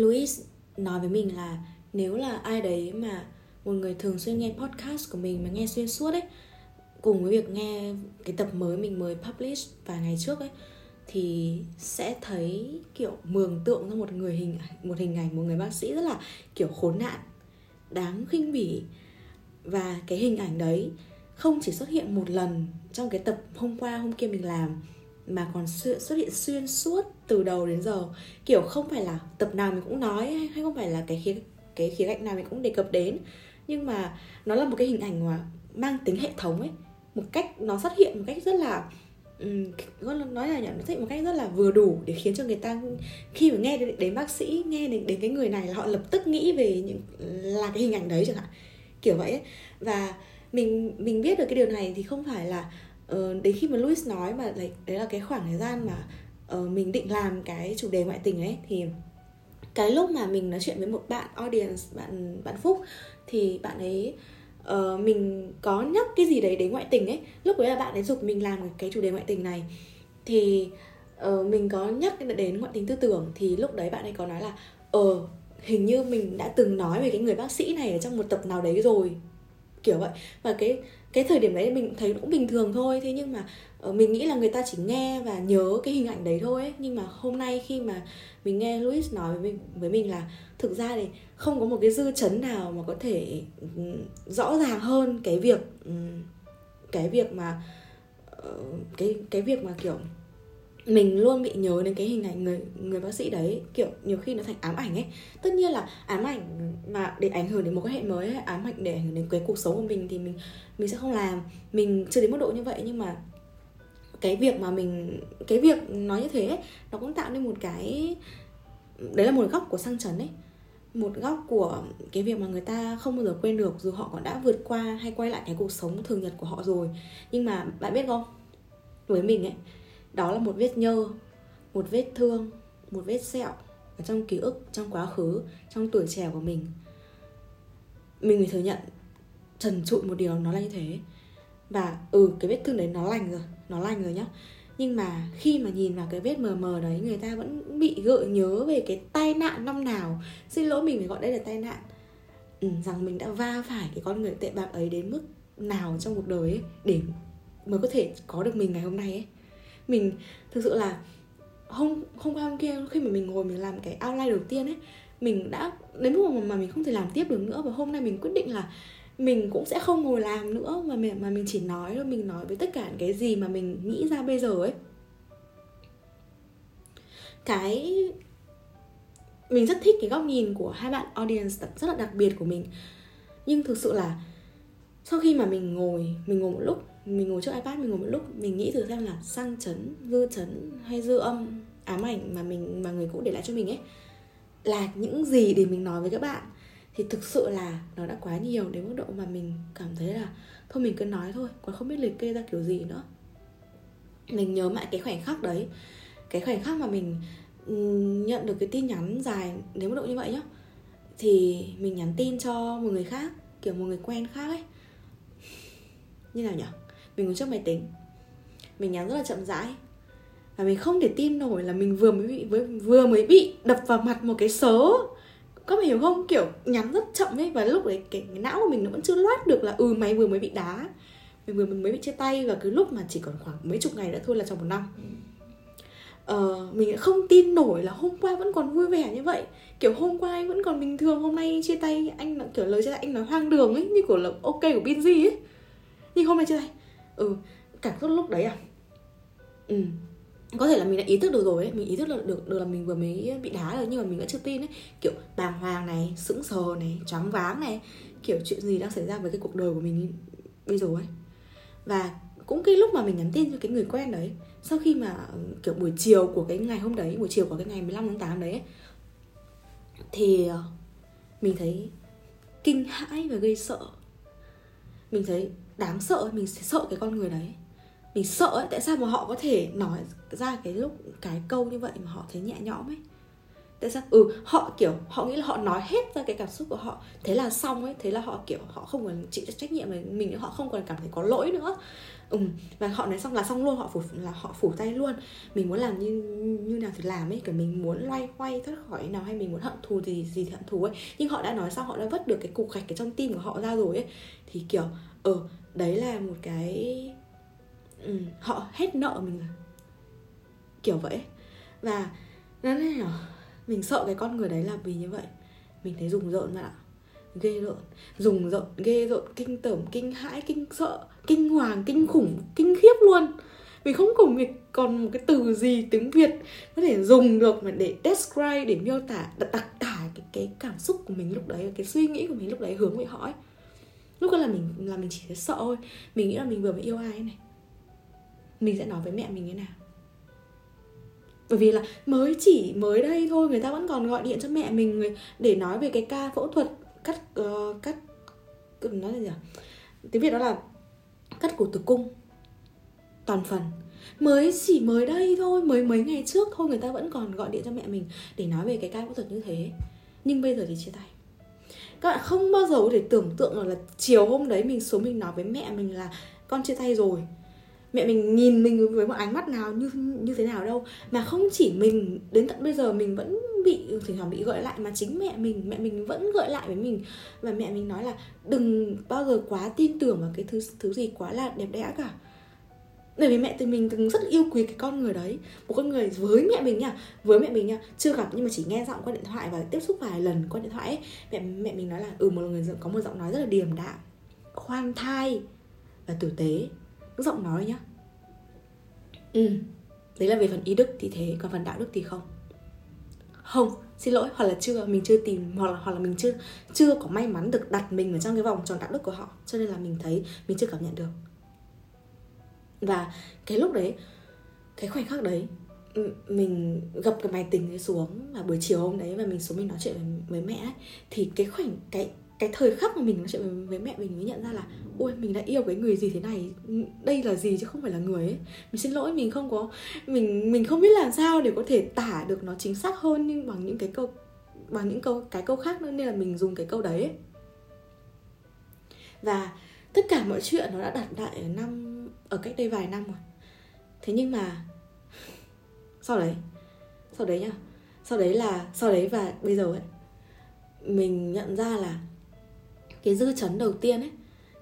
Louis nói với mình là nếu là ai đấy mà một người thường xuyên nghe podcast của mình mà nghe xuyên suốt ấy, cùng với việc nghe cái tập mới mình mới publish vài ngày trước ấy, thì sẽ thấy kiểu mường tượng ra một người hình, một hình ảnh một người bác sĩ rất là kiểu khốn nạn, đáng khinh bỉ. Và cái hình ảnh đấy không chỉ xuất hiện một lần trong cái tập hôm qua hôm kia mình làm, mà còn xuất hiện xuyên suốt từ đầu đến giờ. Kiểu không phải là tập nào mình cũng nói hay không phải là cái khía cái khía cạnh nào mình cũng đề cập đến. Nhưng mà nó là một cái hình ảnh mà mang tính hệ thống ấy. Một cách nó xuất hiện một cách rất là um, nói là nhận nó một cách rất là vừa đủ để khiến cho người ta khi mà nghe đến, đến bác sĩ nghe đến, đến cái người này là họ lập tức nghĩ về những là cái hình ảnh đấy chẳng hạn. Kiểu vậy ấy. và mình mình biết được cái điều này thì không phải là uh, đến khi mà Louis nói mà đấy, đấy là cái khoảng thời gian mà uh, mình định làm cái chủ đề ngoại tình ấy thì cái lúc mà mình nói chuyện với một bạn audience bạn bạn Phúc thì bạn ấy uh, mình có nhắc cái gì đấy đến ngoại tình ấy. Lúc đấy là bạn ấy giục mình làm cái chủ đề ngoại tình này. Thì uh, mình có nhắc đến ngoại tình tư tưởng thì lúc đấy bạn ấy có nói là ờ hình như mình đã từng nói về cái người bác sĩ này ở trong một tập nào đấy rồi. Kiểu vậy. Và cái cái thời điểm đấy mình thấy cũng bình thường thôi, thế nhưng mà ờ, mình nghĩ là người ta chỉ nghe và nhớ cái hình ảnh đấy thôi ấy. nhưng mà hôm nay khi mà mình nghe Louis nói với mình với mình là thực ra thì không có một cái dư chấn nào mà có thể ừ, rõ ràng hơn cái việc ừ, cái việc mà ờ, cái cái việc mà, kiểu mình luôn bị nhớ đến cái hình ảnh người người bác sĩ đấy kiểu nhiều khi nó thành ám ảnh ấy. Tất nhiên là ám ảnh mà để ảnh hưởng đến một cái hệ mới ấy, ám ảnh để ảnh hưởng đến cái cuộc sống của mình thì mình mình sẽ không làm. Mình chưa đến mức độ như vậy nhưng mà cái việc mà mình cái việc nói như thế ấy, nó cũng tạo nên một cái đấy là một góc của sang chấn ấy. Một góc của cái việc mà người ta không bao giờ quên được dù họ còn đã vượt qua hay quay lại cái cuộc sống thường nhật của họ rồi. Nhưng mà bạn biết không? Với mình ấy đó là một vết nhơ một vết thương một vết sẹo ở trong ký ức trong quá khứ trong tuổi trẻ của mình. Mình phải thừa nhận trần trụi một điều nó là như thế. Và ừ cái vết thương đấy nó lành rồi nó lành rồi nhá. Nhưng mà khi mà nhìn vào cái vết mờ mờ đấy người ta vẫn bị gợi nhớ về cái tai nạn năm nào. Xin lỗi mình phải gọi đây là tai nạn. Ừ, rằng mình đã va phải cái con người tệ bạc ấy đến mức nào trong cuộc đời ấy để mới có thể có được mình ngày hôm nay ấy mình thực sự là hôm hôm qua hôm kia khi mà mình ngồi mình làm cái outline đầu tiên ấy mình đã đến mức mà, mà mình không thể làm tiếp được nữa và hôm nay mình quyết định là mình cũng sẽ không ngồi làm nữa mà mình mà mình chỉ nói thôi mình nói với tất cả cái gì mà mình nghĩ ra bây giờ ấy. Cái mình rất thích cái góc nhìn của hai bạn audience rất là đặc biệt của mình. Nhưng thực sự là sau khi mà mình ngồi mình ngồi một lúc, mình ngồi trước ipad, mình ngồi một lúc, mình nghĩ thử xem là sang chấn, dư chấn hay dư âm ám ảnh mà mình, mà người cũ để lại cho mình ấy, là những gì để mình nói với các bạn. Thì thực sự là nó đã quá nhiều đến mức độ mà mình cảm thấy là thôi mình cứ nói thôi, còn không biết liệt kê ra kiểu gì nữa. Mình nhớ mãi cái khoảnh khắc đấy, cái khoảnh khắc mà mình nhận được cái tin nhắn dài đến mức độ như vậy nhá. Thì mình nhắn tin cho một người khác, kiểu một người quen khác ấy như nào nhỉ mình ngồi trước máy tính. Mình nhắn rất là chậm rãi. Và mình không thể tin nổi là mình vừa mới bị vừa mới bị đập vào mặt một cái sớ có mình hiểu không? Kiểu nhắn rất chậm ấy và lúc đấy cái, cái não của mình nó vẫn chưa loát được là ừ mày vừa mới bị đá. Mình vừa mới bị chia tay và cứ lúc mà chỉ còn khoảng mấy chục ngày nữa thôi là trong một năm. Ờ, mình không tin nổi là hôm qua vẫn còn vui vẻ như vậy. Kiểu hôm qua anh vẫn còn bình thường hôm nay chia tay anh kiểu lời chia tay anh nói hoang đường ấy như kiểu là ok của Binzy ấy nhưng hôm nay chia tay ừ cảm xúc lúc đấy à? Ừ có thể là mình đã ý thức được rồi ấy. Mình ý thức được, được được là mình vừa mới bị đá rồi nhưng mà mình vẫn chưa tin ấy. Kiểu bàng hoàng này sững sờ này choáng váng này. Kiểu chuyện gì đang xảy ra với cái cuộc đời của mình bây giờ ấy. Và cũng cái lúc mà mình nhắn tin cho cái người quen đấy sau khi mà kiểu buổi chiều của cái ngày hôm đấy buổi chiều của cái ngày 15 tháng 8 đấy ấy, thì ờ, mình thấy kinh hãi và gây sợ. Mình thấy đáng sợ mình sẽ sợ cái con người đấy. Mình sợ ấy tại sao mà họ có thể nói ra cái lúc cái câu như vậy mà họ thấy nhẹ nhõm ấy? Tại sao? Ừ họ kiểu họ nghĩ là họ nói hết ra cái cảm xúc của họ thế là xong ấy thế là họ kiểu họ không còn chịu trách nhiệm về mình nữa họ không còn cảm thấy có lỗi nữa. Ừ và họ nói xong là xong luôn họ phủ là họ phủ tay luôn. Mình muốn làm như như nào thì làm ấy kiểu mình muốn loay hoay thoát khỏi nào hay mình muốn hận thù gì gì thì hận thù ấy. Nhưng họ đã nói xong họ đã vứt được cái cục gạch ở trong tim của họ ra rồi ấy. Thì kiểu ờ ừ, đấy là một cái ừ, họ hết nợ mình rồi. Kiểu vậy. Và nó này mình sợ cái con người đấy là vì như vậy. Mình thấy rùng rợn bạn ạ. Ghê rợn. Rùng rợn ghê rợn kinh tởm kinh hãi kinh sợ kinh hoàng kinh khủng kinh khiếp luôn. Mình không cùng việc còn một cái từ gì tiếng việt có thể dùng được mà để describe để miêu tả đặc tả cái cái cảm xúc của mình lúc đấy cái suy nghĩ của mình lúc đấy hướng về họ ấy lúc đó là mình là mình chỉ thấy sợ thôi. Mình nghĩ là mình vừa mới yêu ai này. Mình sẽ nói với mẹ mình thế nào? Bởi vì là mới chỉ mới đây thôi người ta vẫn còn gọi điện cho mẹ mình để nói về cái ca phẫu thuật cắt uh, cắt nói là gì à? tiếng việt đó là cắt cổ tử cung. Toàn phần. Mới chỉ mới đây thôi mới mấy ngày trước thôi người ta vẫn còn gọi điện cho mẹ mình để nói về cái ca phẫu thuật như thế. Nhưng bây giờ thì chia tay các bạn không bao giờ có thể tưởng tượng được là chiều hôm đấy mình xuống mình nói với mẹ mình là, con chia tay rồi. Mẹ mình nhìn mình với một ánh mắt nào như như thế nào đâu. Mà không chỉ mình, đến tận bây giờ mình vẫn bị, thỉnh thoảng bị gợi lại mà chính mẹ mình mẹ mình vẫn gợi lại với mình. Và mẹ mình nói là, đừng bao giờ quá tin tưởng vào cái thứ thứ gì quá là đẹp đẽ cả bởi vì mẹ từ mình từng rất yêu quý cái con người đấy. Một con người với mẹ mình nha, với mẹ mình nha, chưa gặp nhưng mà chỉ nghe giọng qua điện thoại và tiếp xúc vài lần qua điện thoại ấy. Mẹ mẹ mình nói là ừ một người có một giọng nói rất là điềm đạm, khoan thai và tử tế. Giọng nói nhá. Ừ đấy là về phần ý đức thì thế, còn phần đạo đức thì không. Không, xin lỗi, hoặc là chưa, mình chưa tìm, hoặc là hoặc là mình chưa chưa có may mắn được đặt mình ở trong cái vòng tròn đạo đức của họ, cho nên là mình thấy mình chưa cảm nhận được và cái lúc đấy cái khoảnh khắc đấy mình gặp cái máy tính ấy xuống và buổi chiều hôm đấy và mình xuống mình nói chuyện với, với mẹ ấy, thì cái khoảnh cái cái thời khắc mà mình nói chuyện với, với mẹ mình mới nhận ra là ôi mình đã yêu cái người gì thế này đây là gì chứ không phải là người ấy mình xin lỗi mình không có mình mình không biết làm sao để có thể tả được nó chính xác hơn nhưng bằng những cái câu bằng những câu cái câu khác nữa nên là mình dùng cái câu đấy ấy. và tất cả mọi chuyện nó đã đặt lại ở năm ở cách đây vài năm rồi. Thế nhưng mà sau đấy sau đấy nhá sau đấy là sau đấy và bây giờ ấy mình nhận ra là cái dư chấn đầu tiên ấy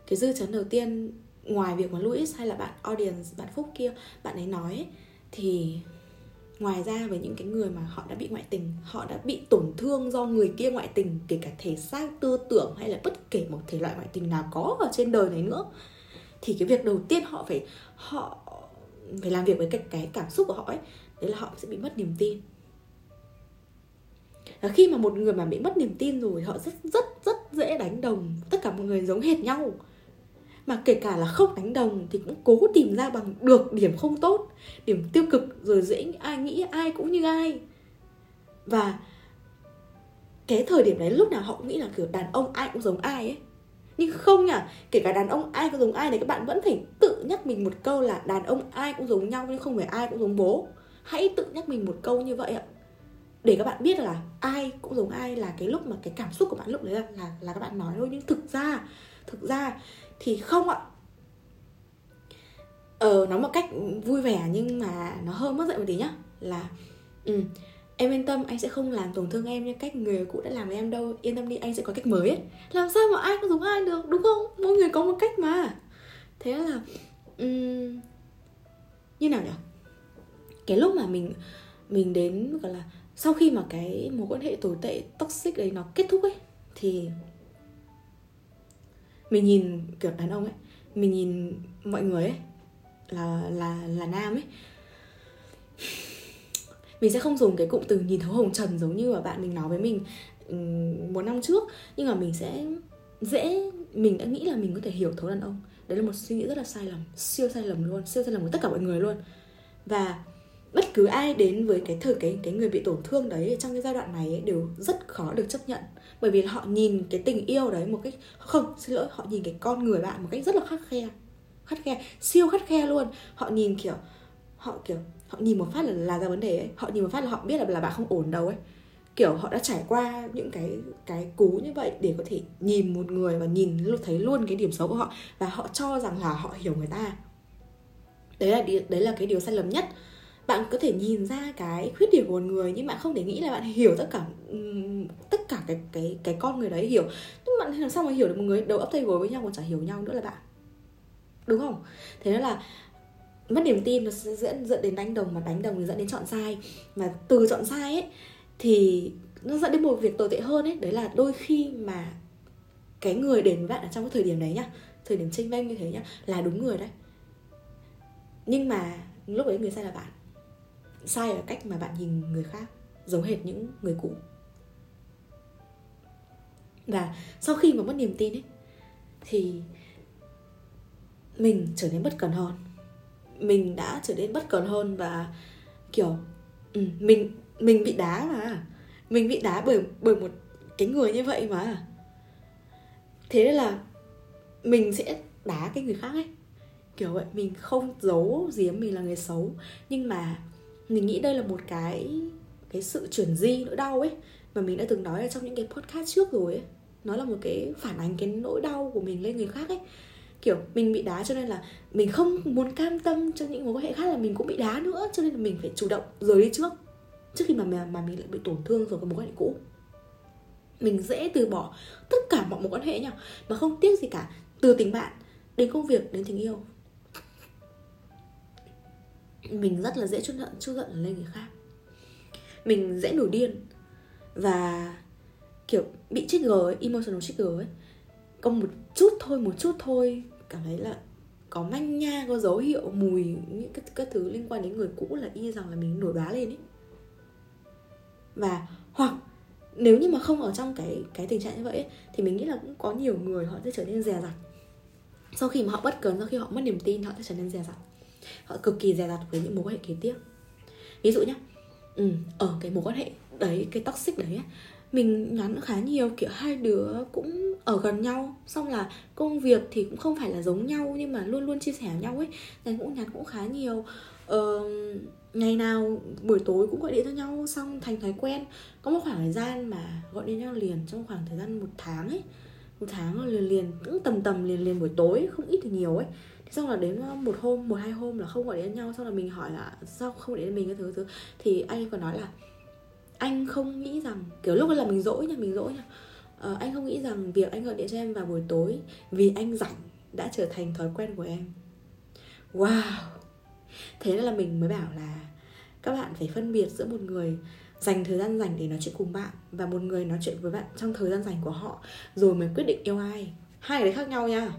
cái dư chấn đầu tiên ngoài việc mà Louis hay là bạn audience bạn Phúc kia bạn ấy nói ấy, thì ngoài ra với những cái người mà họ đã bị ngoại tình họ đã bị tổn thương do người kia ngoại tình kể cả thể xác tư tưởng hay là bất kể một thể loại ngoại tình nào có ở trên đời này nữa thì cái việc đầu tiên họ phải họ phải làm việc với cái, cái cảm xúc của họ ấy đấy là họ sẽ bị mất niềm tin. Và khi mà một người mà bị mất niềm tin rồi họ rất rất rất dễ đánh đồng. Tất cả mọi người giống hệt nhau. Mà kể cả là không đánh đồng thì cũng cố tìm ra bằng được điểm không tốt điểm tiêu cực rồi dễ ai nghĩ ai cũng như ai. Và cái thời điểm đấy lúc nào họ cũng nghĩ là kiểu đàn ông ai cũng giống ai ấy nhưng không nhỉ kể cả đàn ông ai cũng giống ai thì các bạn vẫn phải tự nhắc mình một câu là đàn ông ai cũng giống nhau nhưng không phải ai cũng giống bố. Hãy tự nhắc mình một câu như vậy ạ. Để các bạn biết là ai cũng giống ai là cái lúc mà cái cảm xúc của bạn lúc đấy là là, là các bạn nói thôi. Nhưng thực ra thực ra thì không ạ. Ờ nói một cách vui vẻ nhưng mà nó hơi mất dạy một tí nhá. Là ừ, em yên tâm anh sẽ không làm tổn thương em như cách người cũ đã làm với em đâu. Yên tâm đi anh sẽ có cách mới ấy. Làm sao mà ai cũng giống ai được đúng không? Mỗi người có một cách mà. Thế là um, như nào nhỉ? Cái lúc mà mình mình đến gọi là sau khi mà cái mối quan hệ tồi tệ toxic đấy nó kết thúc ấy thì mình nhìn kiểu đàn ông ấy mình nhìn mọi người ấy là là là nam ấy mình sẽ không dùng cái cụm từ nhìn thấu hồng trần giống như mà bạn mình nói với mình một năm trước. Nhưng mà mình sẽ dễ mình đã nghĩ là mình có thể hiểu thấu đàn ông. Đấy là một suy nghĩ rất là sai lầm siêu sai lầm luôn siêu sai lầm của tất cả mọi người luôn. Và bất cứ ai đến với cái thời cái cái người bị tổn thương đấy trong cái giai đoạn này ấy, đều rất khó được chấp nhận. Bởi vì họ nhìn cái tình yêu đấy một cách không xin lỗi họ nhìn cái con người bạn một cách rất là khắt khe khắt khe siêu khắt khe luôn. Họ nhìn kiểu họ kiểu họ nhìn một phát là là ra vấn đề ấy. Họ nhìn một phát là họ biết là là bạn không ổn đâu ấy. Kiểu, họ đã trải qua những cái cái cú như vậy để có thể nhìn một người và nhìn luôn thấy luôn cái điểm xấu của họ và họ cho rằng là họ hiểu người ta. Đấy là đấy là cái điều sai lầm nhất. Bạn có thể nhìn ra cái khuyết điểm của một người nhưng bạn không thể nghĩ là bạn hiểu tất cả tất cả cái cái cái con người đấy hiểu. Nhưng bạn làm sao mà hiểu được một người đầu óc tay gối với nhau còn chả hiểu nhau nữa là bạn. Đúng không? Thế nên là mất niềm tin nó sẽ dẫn dẫn đến đánh đồng, mà đánh đồng thì dẫn đến chọn sai. Mà từ chọn sai ấy, thì nó dẫn đến một việc tồi tệ hơn ấy, đấy là đôi khi mà cái người đến với bạn ở trong cái thời điểm đấy nhá, thời điểm tranh vênh như thế nhá, là đúng người đấy. Nhưng mà lúc đấy người sai là bạn. Sai ở cách mà bạn nhìn người khác, giống hệt những người cũ. Và sau khi mà mất niềm tin ấy, thì mình trở nên bất cần hơn mình đã trở nên bất cần hơn và kiểu ừ, mình mình bị đá mà. Mình bị đá bởi bởi một cái người như vậy mà. Thế nên là mình sẽ đá cái người khác ấy. Kiểu vậy mình không giấu giếm mình là người xấu. Nhưng mà mình nghĩ đây là một cái cái sự chuyển di nỗi đau ấy mà mình đã từng nói ở trong những cái podcast trước rồi ấy. Nó là một cái phản ánh cái nỗi đau của mình lên người khác ấy kiểu mình bị đá cho nên là mình không muốn cam tâm cho những mối quan hệ khác là mình cũng bị đá nữa. Cho nên là mình phải chủ động rời đi trước. Trước khi mà mà, mà mình lại bị tổn thương rồi cái mối quan hệ cũ. Mình dễ từ bỏ tất cả mọi mối quan hệ nhau mà không tiếc gì cả từ tình bạn đến công việc đến tình yêu. Mình rất là dễ chút giận chút giận lên người khác. Mình dễ nổi điên và kiểu bị trigger ấy, emotional trigger ấy có một chút thôi một chút thôi. Cảm thấy là có manh nha có dấu hiệu mùi những cái, các thứ liên quan đến người cũ là y rằng là mình nổi đoá lên ấy. Và hoặc nếu như mà không ở trong cái cái tình trạng như vậy ấy, thì mình nghĩ là cũng có nhiều người họ sẽ trở nên dè dặt. Sau khi mà họ bất cẩn sau khi họ mất niềm tin họ sẽ trở nên dè dặt. Họ cực kỳ dè dặt với những mối quan hệ kế tiếp. Ví dụ nhá ừ, ở cái mối quan hệ đấy cái toxic đấy ấy, mình nhắn khá nhiều kiểu hai đứa cũng ở gần nhau. Xong là công việc thì cũng không phải là giống nhau nhưng mà luôn luôn chia sẻ nhau ấy. Nên cũng nhắn cũng khá nhiều. Ờ, ngày nào buổi tối cũng gọi điện cho nhau. Xong thành thói quen có một khoảng thời gian mà gọi điện nhau liền trong khoảng thời gian một tháng ấy. Một tháng liền liền cũng tầm tầm liền liền buổi tối không ít thì nhiều ấy. Thế xong là đến ờ, một hôm một hai hôm là không gọi điện nhau. Xong là mình hỏi là sao không gọi điện mình? cái thứ thứ. Thì anh còn nói là anh không nghĩ rằng kiểu lúc đó là mình dỗi nha mình dỗi nha. Ờ, anh không nghĩ rằng việc anh gọi điện cho em vào buổi tối vì anh rảnh đã trở thành thói quen của em. Wow! Thế nên là mình mới bảo là các bạn phải phân biệt giữa một người dành thời gian dành để nói chuyện cùng bạn và một người nói chuyện với bạn trong thời gian dành của họ rồi mới quyết định yêu ai. Hai cái đấy khác nhau nha.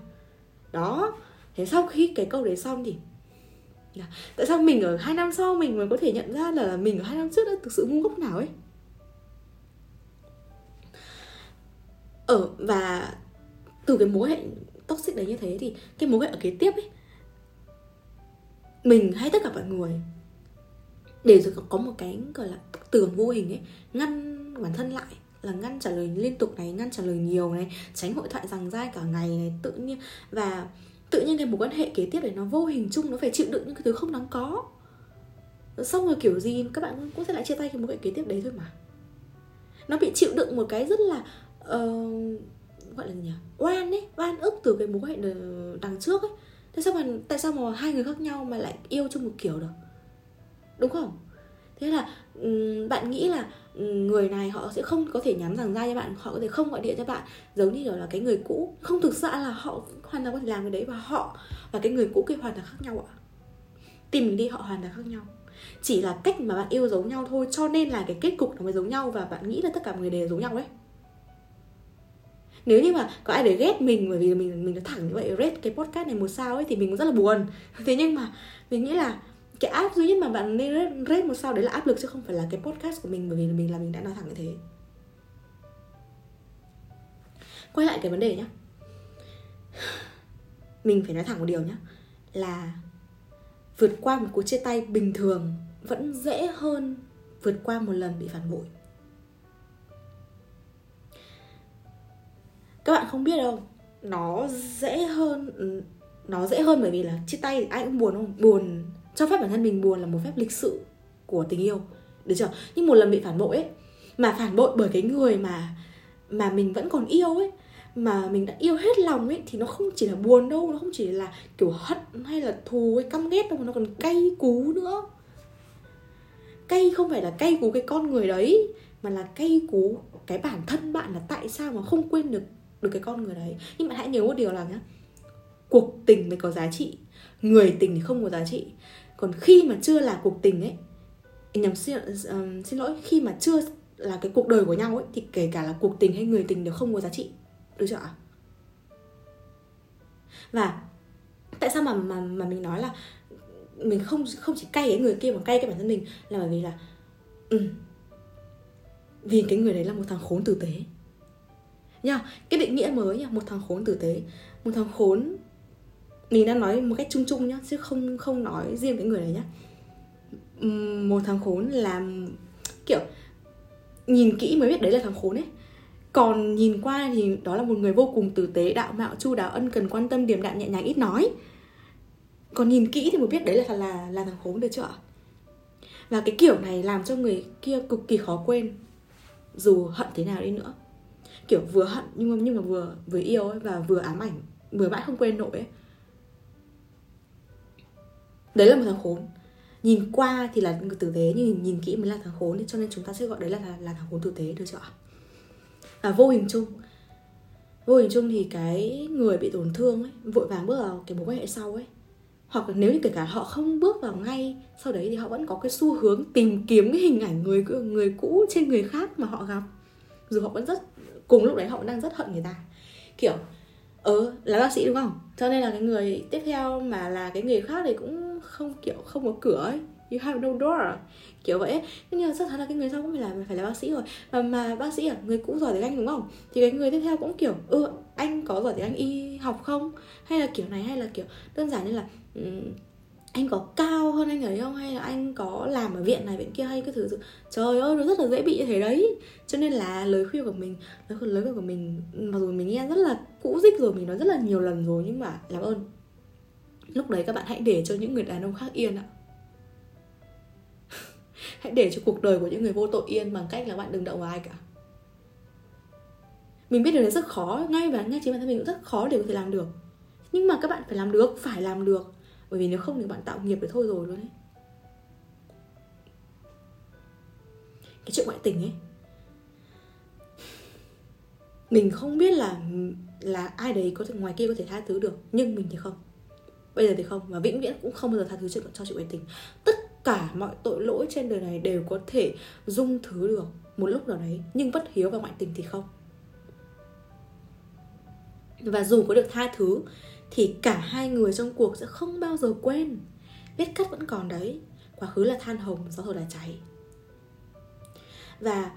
Đó. Thế sau khi cái câu đấy xong thì là tại sao mình ở hai năm sau mình mới có thể nhận ra là mình ở hai năm trước đã thực sự ngu ngốc nào ấy? Ở và từ cái mối hệ toxic đấy như thế thì cái mối hệ ở kế tiếp ấy, mình hay tất cả mọi người để rồi có một cái, gọi là, tường vô hình ấy, ngăn bản thân lại, là ngăn trả lời liên tục này, ngăn trả lời nhiều này, tránh hội thoại rằng dai cả ngày này, tự nhiên. Và tự nhiên cái mối quan hệ kế tiếp này nó vô hình chung nó phải chịu đựng những cái thứ không đáng có. Xong rồi kiểu gì các bạn cũng sẽ lại chia tay cái mối quan hệ kế tiếp đấy thôi mà. Nó bị chịu đựng một cái rất là uh, gọi là gì nhỉ? Oan ấy oan ức từ cái mối quan hệ đằng trước ấy. Tại sao mà tại sao mà hai người khác nhau mà lại yêu chung một kiểu được? Đúng không? Thế là bạn nghĩ là người này họ sẽ không có thể nhắm rằng ra cho bạn, họ có thể không gọi điện cho bạn, giống như kiểu là cái người cũ. Không thực sự là họ hoàn toàn có thể làm cái đấy và họ và cái người cũ kia hoàn toàn khác nhau ạ. Tìm mình đi, họ hoàn toàn khác nhau. Chỉ là cách mà bạn yêu giống nhau thôi, cho nên là cái kết cục nó mới giống nhau và bạn nghĩ là tất cả mọi người đều giống nhau đấy. Nếu như mà có ai để ghét mình bởi vì mình mình nói thẳng như vậy rate cái podcast này một sao ấy thì mình cũng rất là buồn. Thế nhưng mà mình nghĩ là cái áp duy nhất mà bạn nên rate một sao đấy là áp lực chứ không phải là cái podcast của mình, bởi vì mình là mình đã nói thẳng như thế. Quay lại cái vấn đề nhá. Mình phải nói thẳng một điều nhá, là vượt qua một cuộc chia tay bình thường vẫn dễ hơn vượt qua một lần bị phản bội. Các bạn không biết đâu, nó dễ hơn, nó dễ hơn bởi vì là chia tay ai cũng buồn không? Buồn cho phép bản thân mình buồn là một phép lịch sự của tình yêu. Được chưa? Nhưng một lần bị phản bội ấy, mà phản bội bởi cái người mà mà mình vẫn còn yêu ấy, mà mình đã yêu hết lòng ấy, thì nó không chỉ là buồn đâu, nó không chỉ là kiểu hận hay là thù hay căm ghét đâu, mà nó còn cay cú nữa. Cay không phải là cay cú cái con người đấy, mà là cay cú cái bản thân bạn là tại sao mà không quên được được cái con người đấy. Nhưng bạn hãy nhớ một điều là nhá, cuộc tình mới có giá trị, người tình thì không có giá trị còn khi mà chưa là cuộc tình ấy nhầm xin, um, xin lỗi khi mà chưa là cái cuộc đời của nhau ấy thì kể cả là cuộc tình hay người tình đều không có giá trị. Được chưa ạ? Và tại sao mà mà mà mình nói là mình không không chỉ cay cái người kia mà cay cái bản thân mình là bởi vì là ừ, vì cái người đấy là một thằng khốn tử tế. Nha cái định nghĩa mới nha một thằng khốn tử tế. Một thằng khốn mình đang nói một cách chung chung nhá, chứ không không nói riêng cái người này nhá. Một thằng khốn làm kiểu, nhìn kỹ mới biết đấy là thằng khốn ấy. Còn nhìn qua thì đó là một người vô cùng tử tế, đạo mạo, chu đáo, ân cần, quan tâm, điềm đạm, nhẹ nhàng, ít nói. Còn nhìn kỹ thì mới biết đấy là là là thằng khốn được chưa ạ. Và cái kiểu này làm cho người kia cực kỳ khó quên, dù hận thế nào đi nữa. Kiểu vừa hận nhưng mà nhưng mà vừa vừa yêu ấy và vừa ám ảnh, vừa mãi không quên nổi ấy đấy là một thằng khốn. Nhìn qua thì là tử tế nhưng nhìn, kỹ mới là thằng khốn. Cho nên chúng ta sẽ gọi đấy là là, là thằng khốn tử tế được chưa ạ. Và vô hình chung. Vô hình chung thì cái người bị tổn thương ấy vội vàng bước vào cái mối quan hệ sau ấy. Hoặc là nếu như kể cả họ không bước vào ngay sau đấy thì họ vẫn có cái xu hướng tìm kiếm cái hình ảnh người người cũ trên người khác mà họ gặp. Dù họ vẫn rất cùng lúc đấy họ vẫn đang rất hận người ta. Kiểu ờ là bác sĩ đúng không? Cho nên là cái người tiếp theo mà là cái người khác thì cũng không kiểu không có cửa ấy. You have no door. Kiểu vậy ấy. nhưng mà chắc chắn là cái người sau cũng phải là phải là bác sĩ rồi. Mà mà bác sĩ à người cũ giỏi tiếng anh đúng không? Thì cái người tiếp theo cũng kiểu ừ anh có giỏi tiếng anh y học không? Hay là kiểu này hay là kiểu đơn giản như là um, anh có cao hơn anh ấy không? Hay là anh có làm ở viện này viện kia hay cái thứ trời ơi nó rất là dễ bị như thế đấy. Cho nên là lời khuyên của mình lời khuyên, lời khuyên của mình mặc dù mình nghe rất là cũ dích rồi mình nói rất là nhiều lần rồi nhưng mà làm ơn lúc đấy các bạn hãy để cho những người đàn ông khác yên ạ. Hãy để cho cuộc đời của những người vô tội yên bằng cách là bạn đừng động vào ai cả. Mình biết điều này rất khó, ngay và ngay chính bản thân mình cũng rất khó để có thể làm được. Nhưng mà các bạn phải làm được, phải làm được. Bởi vì nếu không thì bạn tạo nghiệp được thôi rồi luôn ấy. Cái chuyện ngoại tình ấy. Mình không biết là là ai đấy có thể, ngoài kia có thể tha thứ được, nhưng mình thì không bây giờ thì không và vĩnh viễn cũng không bao giờ tha thứ cho, cho chuyện ngoại tình. Tất cả mọi tội lỗi trên đời này đều có thể dung thứ được một lúc nào đấy nhưng bất hiếu và ngoại tình thì không. Và dù có được tha thứ thì cả hai người trong cuộc sẽ không bao giờ quên. Vết cắt vẫn còn đấy quá khứ là than hồng gió thổi là cháy. Và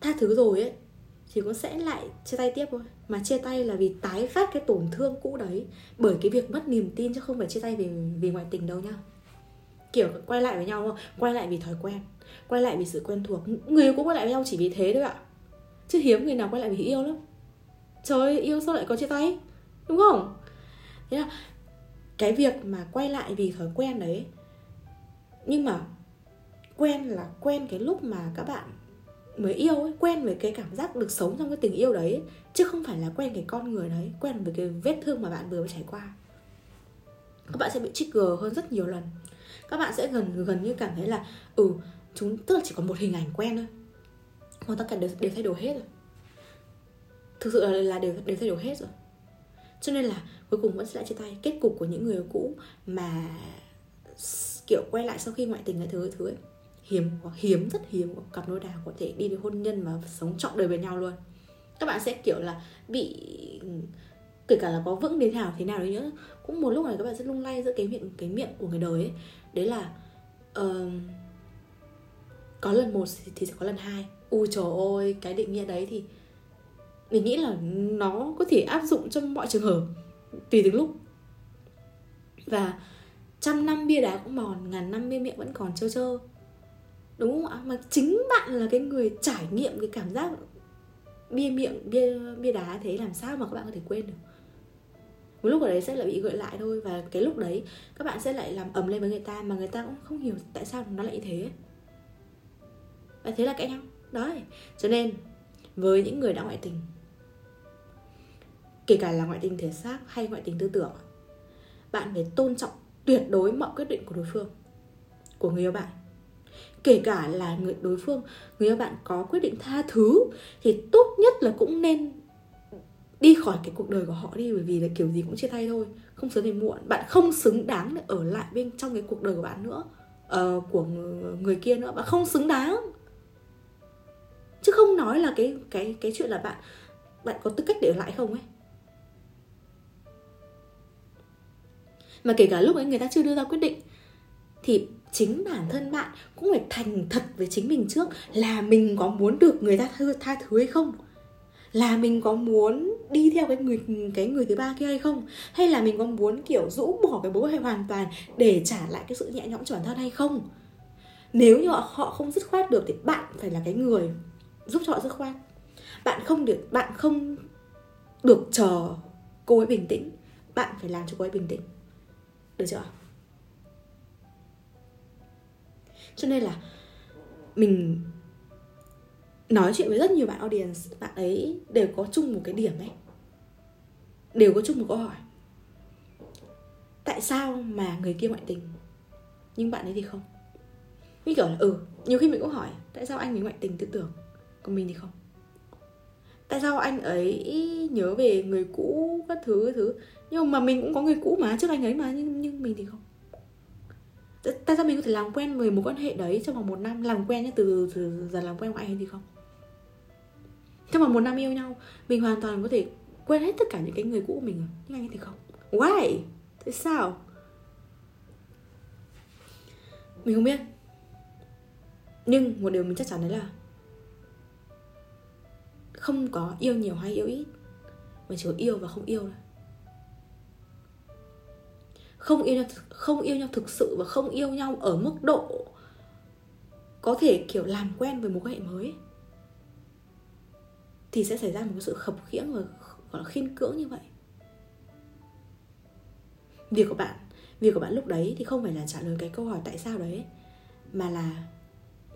tha thứ rồi ấy thì cũng sẽ lại chia tay tiếp thôi mà chia tay là vì tái phát cái tổn thương cũ đấy. Bởi cái việc mất niềm tin chứ không phải chia tay vì vì ngoại tình đâu nhá kiểu quay lại với nhau không? Quay lại vì thói quen. Quay lại vì sự quen thuộc. Người cũng quay lại với nhau chỉ vì thế thôi ạ. Chứ hiếm người nào quay lại vì yêu lắm. Trời ơi, yêu sao lại có chia tay? Đúng không? Thế là cái việc mà quay lại vì thói quen đấy nhưng mà quen là quen cái lúc mà các bạn mới yêu ấy quen với cái cảm giác được sống trong cái tình yêu đấy chứ không phải là quen cái con người đấy quen với cái vết thương mà bạn vừa mới trải qua. Các bạn sẽ bị trigger hơn rất nhiều lần. Các bạn sẽ gần gần như cảm thấy là ừ chúng tức là chỉ còn một hình ảnh quen thôi. Còn tất cả đều, đều thay đổi hết rồi. Thực sự là, là đều đều thay đổi hết rồi. Cho nên là cuối cùng vẫn sẽ lại chia tay. Kết cục của những người cũ mà kiểu quay lại sau khi ngoại tình cái thứ thứ ấy hiếm hiếm rất hiếm của cặp đôi nào có thể đi đến hôn nhân mà sống trọn đời với nhau luôn. Các bạn sẽ kiểu là bị kể cả là có vững đến nào thế nào đấy nữa cũng một lúc này các bạn sẽ lung lay giữa cái miệng cái miệng của người đời ấy. Đấy là uh, có lần một thì sẽ có lần hai. U trời ơi cái định nghĩa đấy thì mình nghĩ là nó có thể áp dụng trong mọi trường hợp tùy từng lúc. Và trăm năm bia đá cũng mòn ngàn năm bia miệng vẫn còn trơ trơ đúng không ạ? Mà chính bạn là cái người trải nghiệm cái cảm giác bia miệng, bia bia đá thế làm sao mà các bạn có thể quên được? Một lúc ở đấy sẽ lại bị gợi lại thôi và cái lúc đấy các bạn sẽ lại làm ầm lên với người ta mà người ta cũng không hiểu tại sao nó lại thế. Và thế là cãi nhau? Đấy. Cho nên, với những người đã ngoại tình, kể cả là ngoại tình thể xác hay ngoại tình tư tưởng, bạn phải tôn trọng tuyệt đối mọi quyết định của đối phương, của người yêu bạn kể cả là người đối phương người yêu bạn có quyết định tha thứ thì tốt nhất là cũng nên đi khỏi cái cuộc đời của họ đi bởi vì là kiểu gì cũng chia tay thôi không sớm thì muộn. Bạn không xứng đáng để ở lại bên trong cái cuộc đời của bạn nữa uh, của người kia nữa. Bạn không xứng đáng. Chứ không nói là cái cái cái chuyện là bạn bạn có tư cách để ở lại không ấy. Mà kể cả lúc ấy người ta chưa đưa ra quyết định thì chính bản thân bạn cũng phải thành thật với chính mình trước là mình có muốn được người ta tha thứ hay không? Là mình có muốn đi theo cái người cái người thứ ba kia hay không? Hay là mình có muốn kiểu rũ bỏ cái bố hay hoàn toàn để trả lại cái sự nhẹ nhõm cho bản thân hay không? Nếu như họ, họ không dứt khoát được thì bạn phải là cái người giúp cho họ dứt khoát. Bạn không được bạn không được chờ cô ấy bình tĩnh. Bạn phải làm cho cô ấy bình tĩnh. Được chưa? Cho nên là mình nói chuyện với rất nhiều bạn audience bạn ấy đều có chung một cái điểm ấy. Đều có chung một câu hỏi. Tại sao mà người kia ngoại tình nhưng bạn ấy thì không? Như kiểu là ừ nhiều khi mình cũng hỏi tại sao anh ấy ngoại tình tư tưởng còn mình thì không? Tại sao anh ấy nhớ về người cũ các thứ các thứ? Nhưng mà mình cũng có người cũ mà trước anh ấy mà nhưng, nhưng mình thì không tại sao mình có thể làm quen với mối quan hệ đấy trong vòng một năm. Làm quen nhé từ, từ giờ làm quen của anh thì không? Trong vòng một năm yêu nhau mình hoàn toàn có thể quên hết tất cả những cái người cũ của mình nhưng anh ấy thì không. Why? Tại sao? Mình không biết. Nhưng một điều mình chắc chắn đấy là không có yêu nhiều hay yêu ít mà chỉ có yêu và không yêu thôi không yêu nhau không yêu nhau thực sự và không yêu nhau ở mức độ có thể kiểu làm quen với một quan hệ mới thì sẽ xảy ra một sự khập khiễng và gọi là khiên cưỡng như vậy. Việc của bạn việc của bạn lúc đấy thì không phải là trả lời cái câu hỏi tại sao đấy mà là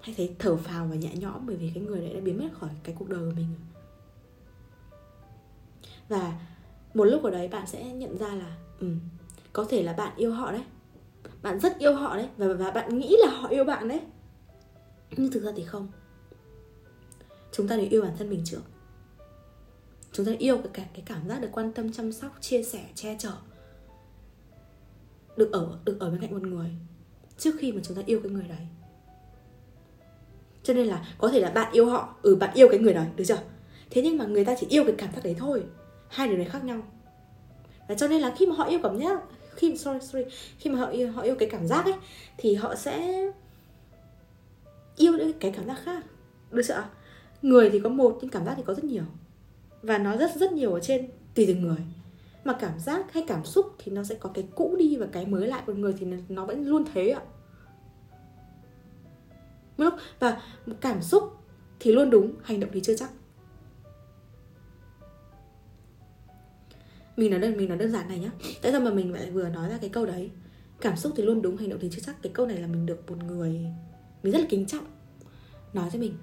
hãy thấy thở phào và nhẹ nhõm bởi vì cái người đấy đã biến mất khỏi cái cuộc đời của mình. Và một lúc ở đấy bạn sẽ nhận ra là ừ, có thể là bạn yêu họ đấy. Bạn rất yêu họ đấy và, và bạn nghĩ là họ yêu bạn đấy. Nhưng thực ra thì không. Chúng ta đều yêu bản thân mình trước. Chúng ta yêu cái, cái cảm giác được quan tâm chăm sóc chia sẻ che chở. Được ở được ở bên cạnh một người trước khi mà chúng ta yêu cái người đấy. Cho nên là có thể là bạn yêu họ ừ bạn yêu cái người đấy được chưa? Thế nhưng mà người ta chỉ yêu cái cảm giác đấy thôi. Hai điều này khác nhau. Và cho nên là khi mà họ yêu cảm giác khi, sorry sorry, khi mà họ yêu họ yêu cái cảm giác ấy, thì họ sẽ yêu những cái cảm giác khác. Được sợ người thì có một, nhưng cảm giác thì có rất nhiều. Và nó rất rất nhiều ở trên, tùy từng người. Mà cảm giác hay cảm xúc thì nó sẽ có cái cũ đi và cái mới lại. Còn người thì nó vẫn luôn thế ạ. Lúc và cảm xúc thì luôn đúng, hành động thì chưa chắc. Mình nói đơn mình nói đơn giản này nhá. Tại sao mà mình lại vừa nói ra cái câu đấy? Cảm xúc thì luôn đúng, hành động thì chưa chắc. Cái câu này là mình được một người, mình rất là kính trọng. Nói cho mình.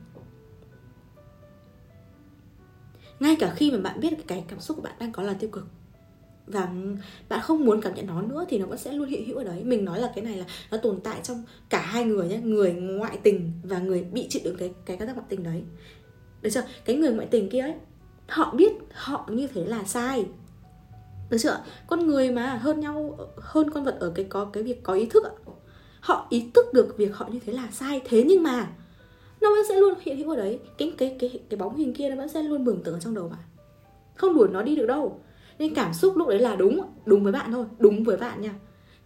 Ngay cả khi mà bạn biết cái cảm xúc của bạn đang có là tiêu cực và bạn không muốn cảm nhận nó nữa thì nó vẫn sẽ luôn hiện hữu ở đấy. Mình nói là cái này là nó tồn tại trong cả hai người nhé người ngoại tình và người bị chịu đựng cái cái các tác ngoại tình đấy. Được chưa? Cái người ngoại tình kia ấy, họ biết họ như thế là sai được chưa con người mà, hơn nhau, hơn con vật ở cái có, cái việc có ý thức ạ. Họ ý thức được việc họ như thế là sai, thế nhưng mà nó vẫn sẽ luôn hiện hữu ở đấy. Cái cái cái cái bóng hình kia nó vẫn sẽ luôn mường tượng ở trong đầu bạn. Không đuổi nó đi được đâu. Nên cảm xúc lúc đấy là đúng đúng với bạn thôi. Đúng với bạn nha.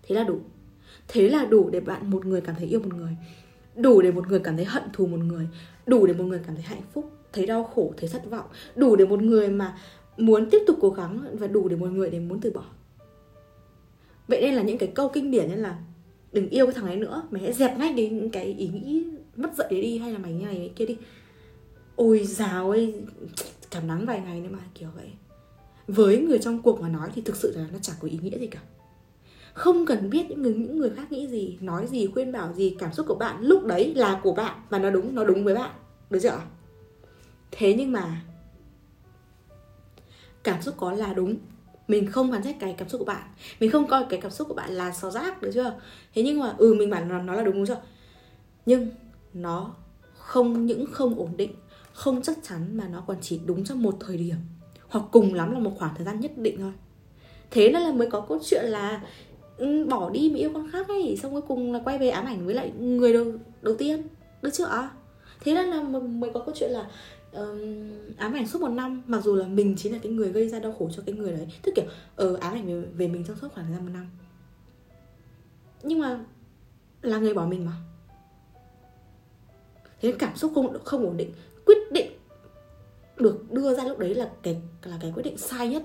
Thế là đủ. Thế là đủ để bạn một người cảm thấy yêu một người. Đủ để một người cảm thấy hận thù một người. Đủ để một người cảm thấy hạnh phúc, thấy đau khổ, thấy thất vọng. Đủ để một người mà muốn tiếp tục cố gắng và đủ để một người để muốn từ bỏ. Vậy nên là những cái câu kinh điển như là đừng yêu cái thằng ấy nữa, mày hãy dẹp ngay đi những cái ý nghĩ mất dậy đấy đi hay là mày như này kia đi ôi dào ơi, cảm nắng vài ngày nữa mà, kiểu vậy. Với người trong cuộc mà nói thì thực sự là nó chẳng có ý nghĩa gì cả. Không cần biết những người những người khác nghĩ gì, nói gì, khuyên bảo gì, cảm xúc của bạn lúc đấy là của bạn và nó đúng nó đúng với bạn. Được chưa thế nhưng mà cảm xúc có là đúng. Mình không phán xét cái cảm xúc của bạn. Mình không coi cái cảm xúc của bạn là xó rác được chưa? Thế nhưng mà ừ mình bảo nó, nó là đúng đúng chưa? Nhưng nó không những không ổn định không chắc chắn mà nó còn chỉ đúng trong một thời điểm hoặc cùng lắm là một khoảng thời gian nhất định thôi. Thế nên là mới có câu chuyện là ừ, bỏ đi mà yêu con khác ấy xong cuối cùng là quay về ám ảnh với lại người đầu đầu tiên được chưa thế nên là mới có câu chuyện là um, ám ảnh suốt một năm mặc dù là mình chính là cái người gây ra đau khổ cho cái người đấy. Tức kiểu ờ ám ảnh về, về mình trong suốt khoảng thời gian một năm. Nhưng mà là người bỏ mình mà. Thế cảm xúc không không ổn định. Quyết định được đưa ra lúc đấy là cái là cái quyết định sai nhất.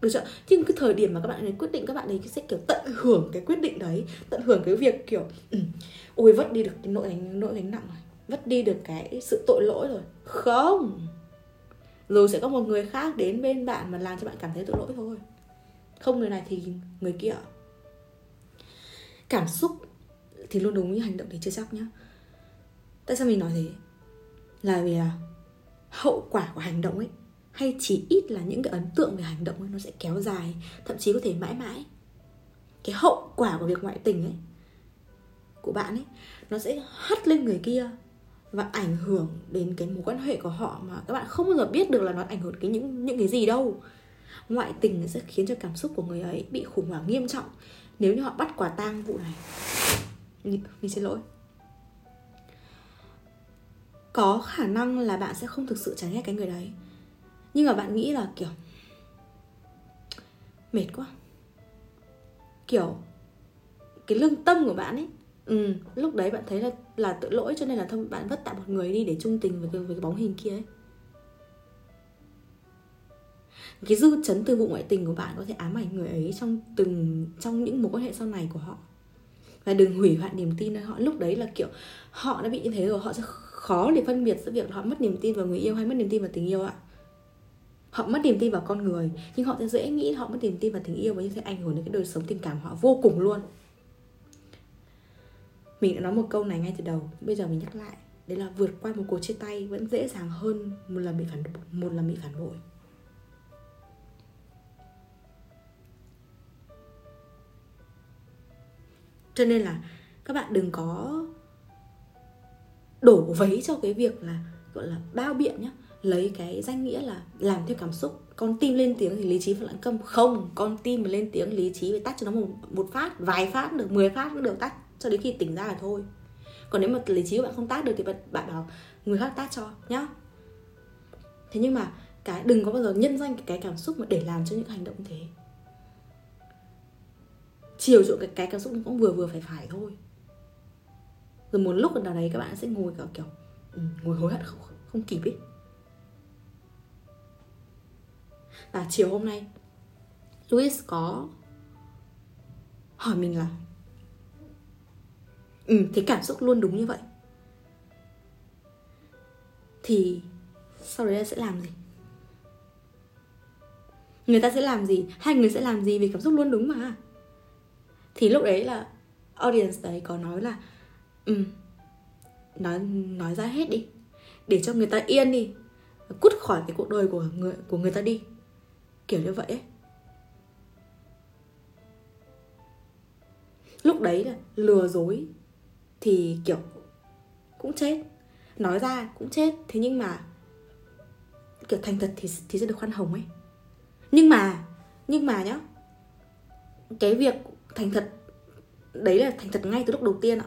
Được chưa? Nhưng cái thời điểm mà các bạn ấy quyết định các bạn ấy sẽ kiểu tận hưởng cái quyết định đấy. Tận hưởng cái việc kiểu ừ, ôi vất đi được cái nỗi gánh nỗi gánh nặng rồi vất đi được cái sự tội lỗi rồi. Không. Rồi sẽ có một người khác đến bên bạn mà làm cho bạn cảm thấy tội lỗi thôi. Không, người này thì người kia. Cảm xúc thì luôn đúng như hành động thì chưa chắc nhá. Tại sao mình nói thế? Là vì là hậu quả của hành động ấy, hay chỉ ít là những cái ấn tượng về hành động ấy, nó sẽ kéo dài, thậm chí có thể mãi mãi. Cái hậu quả của việc ngoại tình ấy, của bạn ấy, nó sẽ hất lên người kia và ảnh hưởng đến cái mối quan hệ của họ mà các bạn không bao giờ biết được là nó ảnh hưởng đến những những cái gì đâu. Ngoại tình sẽ khiến cho cảm xúc của người ấy bị khủng hoảng nghiêm trọng nếu như họ bắt quả tang vụ này. Mình xin lỗi. Có khả năng là bạn sẽ không thực sự chán ghét cái người đấy. Nhưng mà bạn nghĩ là, kiểu, mệt quá. Kiểu, cái lương tâm của bạn ấy ừ lúc đấy bạn thấy là là tội lỗi cho nên là thôi bạn vất tạm một người đi để chung tình với cái, với cái bóng hình kia ấy. Cái dư chấn từ vụ ngoại tình của bạn có thể ám ảnh người ấy trong từng trong những mối quan hệ sau này của họ. Và đừng hủy hoại niềm tin họ. Lúc đấy là kiểu họ đã bị như thế rồi họ sẽ khó để phân biệt giữa việc họ mất niềm tin vào người yêu hay mất niềm tin vào tình yêu ạ. Họ mất niềm tin vào con người nhưng họ sẽ dễ nghĩ họ mất niềm tin vào tình yêu và như thế ảnh hưởng đến cái đời sống tình cảm họ vô cùng luôn mình đã nói một câu này ngay từ đầu bây giờ mình nhắc lại. Đấy là vượt qua một cuộc chia tay vẫn dễ dàng hơn một lần bị phản một lần bị phản bội. Cho nên là các bạn đừng có đổ vấy cho cái việc là gọi là bao biện nhá. Lấy cái danh nghĩa là làm theo cảm xúc. Con tim lên tiếng thì lý trí phải lãng câm. Không con tim mà lên tiếng lý trí phải tắt cho nó một, một phát vài phát được 10 phát cũng được tắt cho đến khi tỉnh ra là thôi. Còn nếu mà lý trí của bạn không tác được thì bạn, bạn bảo người khác tác cho nhá. Thế nhưng mà cái đừng có bao giờ nhân danh cái cảm xúc mà để làm cho những hành động như thế. Chiều chuộng cái, cái cảm xúc cũng vừa vừa phải phải thôi. Rồi một lúc nào đấy các bạn sẽ ngồi kiểu kiểu ừ, ngồi hối hận không, không kịp ấy. Và chiều hôm nay Louis có hỏi mình là ừ thế cảm xúc luôn đúng như vậy. Thì sau đấy sẽ làm gì? Người ta sẽ làm gì? Hai người sẽ làm gì vì cảm xúc luôn đúng mà? Thì lúc đấy là audience đấy có nói là ừ nói nói ra hết đi. Để cho người ta yên đi. Cút khỏi cái cuộc đời của người của người ta đi. Kiểu như vậy ấy. Lúc đấy là lừa dối thì, kiểu, cũng chết. Nói ra cũng chết. Thế nhưng mà, kiểu, thành thật thì thì sẽ được khoan hồng ấy. Nhưng mà nhưng mà nhá, cái việc thành thật, đấy là thành thật ngay từ lúc đầu tiên ạ.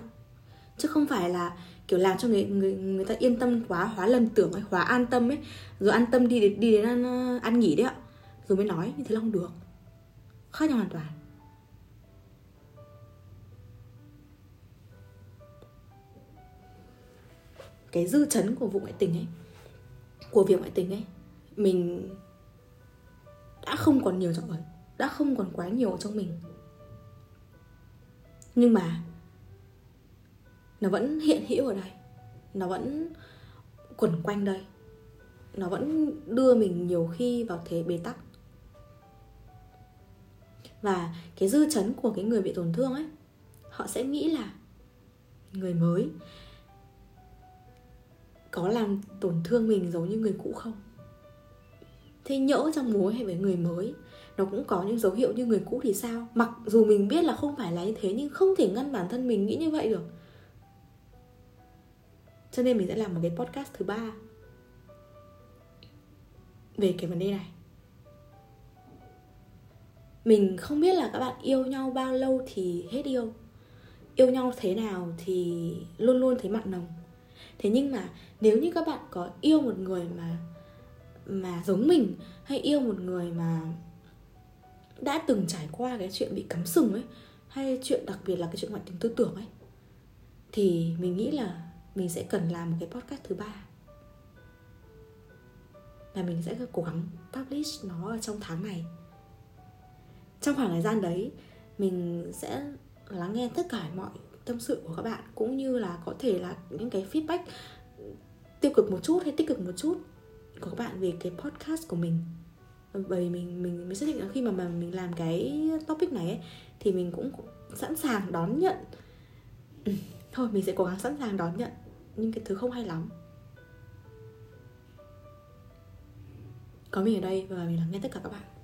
Chứ không phải là, kiểu, làm cho người người người ta yên tâm quá, hóa lầm tưởng ấy, hóa an tâm ấy, rồi an tâm đi đi đến ăn ăn nghỉ đấy ạ. Rồi mới nói như thế là không được. Khác nhau hoàn toàn. Cái dư chấn của vụ ngoại tình ấy, của việc ngoại tình ấy, mình đã không còn nhiều trong ấy đã không còn quá nhiều trong mình. Nhưng mà nó vẫn hiện hữu ở đây, nó vẫn quẩn quanh đây, nó vẫn đưa mình nhiều khi vào thế bế tắc. Và cái dư chấn của cái người bị tổn thương ấy, họ sẽ nghĩ là người mới có làm tổn thương mình giống như người cũ không? Thế nhỡ trong mối hay với người mới, nó cũng có những dấu hiệu như người cũ thì sao? Mặc dù mình biết là không phải là như thế, nhưng không thể ngăn bản thân mình nghĩ như vậy được. Cho nên mình sẽ làm một cái podcast thứ ba về cái vấn đề này. Mình không biết là các bạn yêu nhau bao lâu thì hết yêu. Yêu nhau thế nào thì luôn luôn thấy mặn nồng thế nhưng mà nếu như các bạn có yêu một người mà mà giống mình, hay yêu một người mà đã từng trải qua cái chuyện bị cắm sừng ấy, hay chuyện đặc biệt là cái chuyện ngoại tình tư tưởng ấy, thì mình nghĩ là mình sẽ cần làm một cái podcast thứ ba. Là mình sẽ cố gắng publish nó ở trong tháng này. Trong khoảng thời gian đấy, mình sẽ lắng nghe tất cả mọi tâm sự của các bạn cũng như là có thể là những cái feedback tiêu cực một chút hay tích cực một chút của các bạn về cái podcast của mình. Bởi vì mình mình mới xác định là khi mà mà mình làm cái topic này ấy, thì mình cũng sẵn sàng đón nhận. Ừ, thôi mình sẽ cố gắng sẵn sàng đón nhận những cái thứ không hay lắm. Có mình ở đây và mình lắng nghe tất cả các bạn.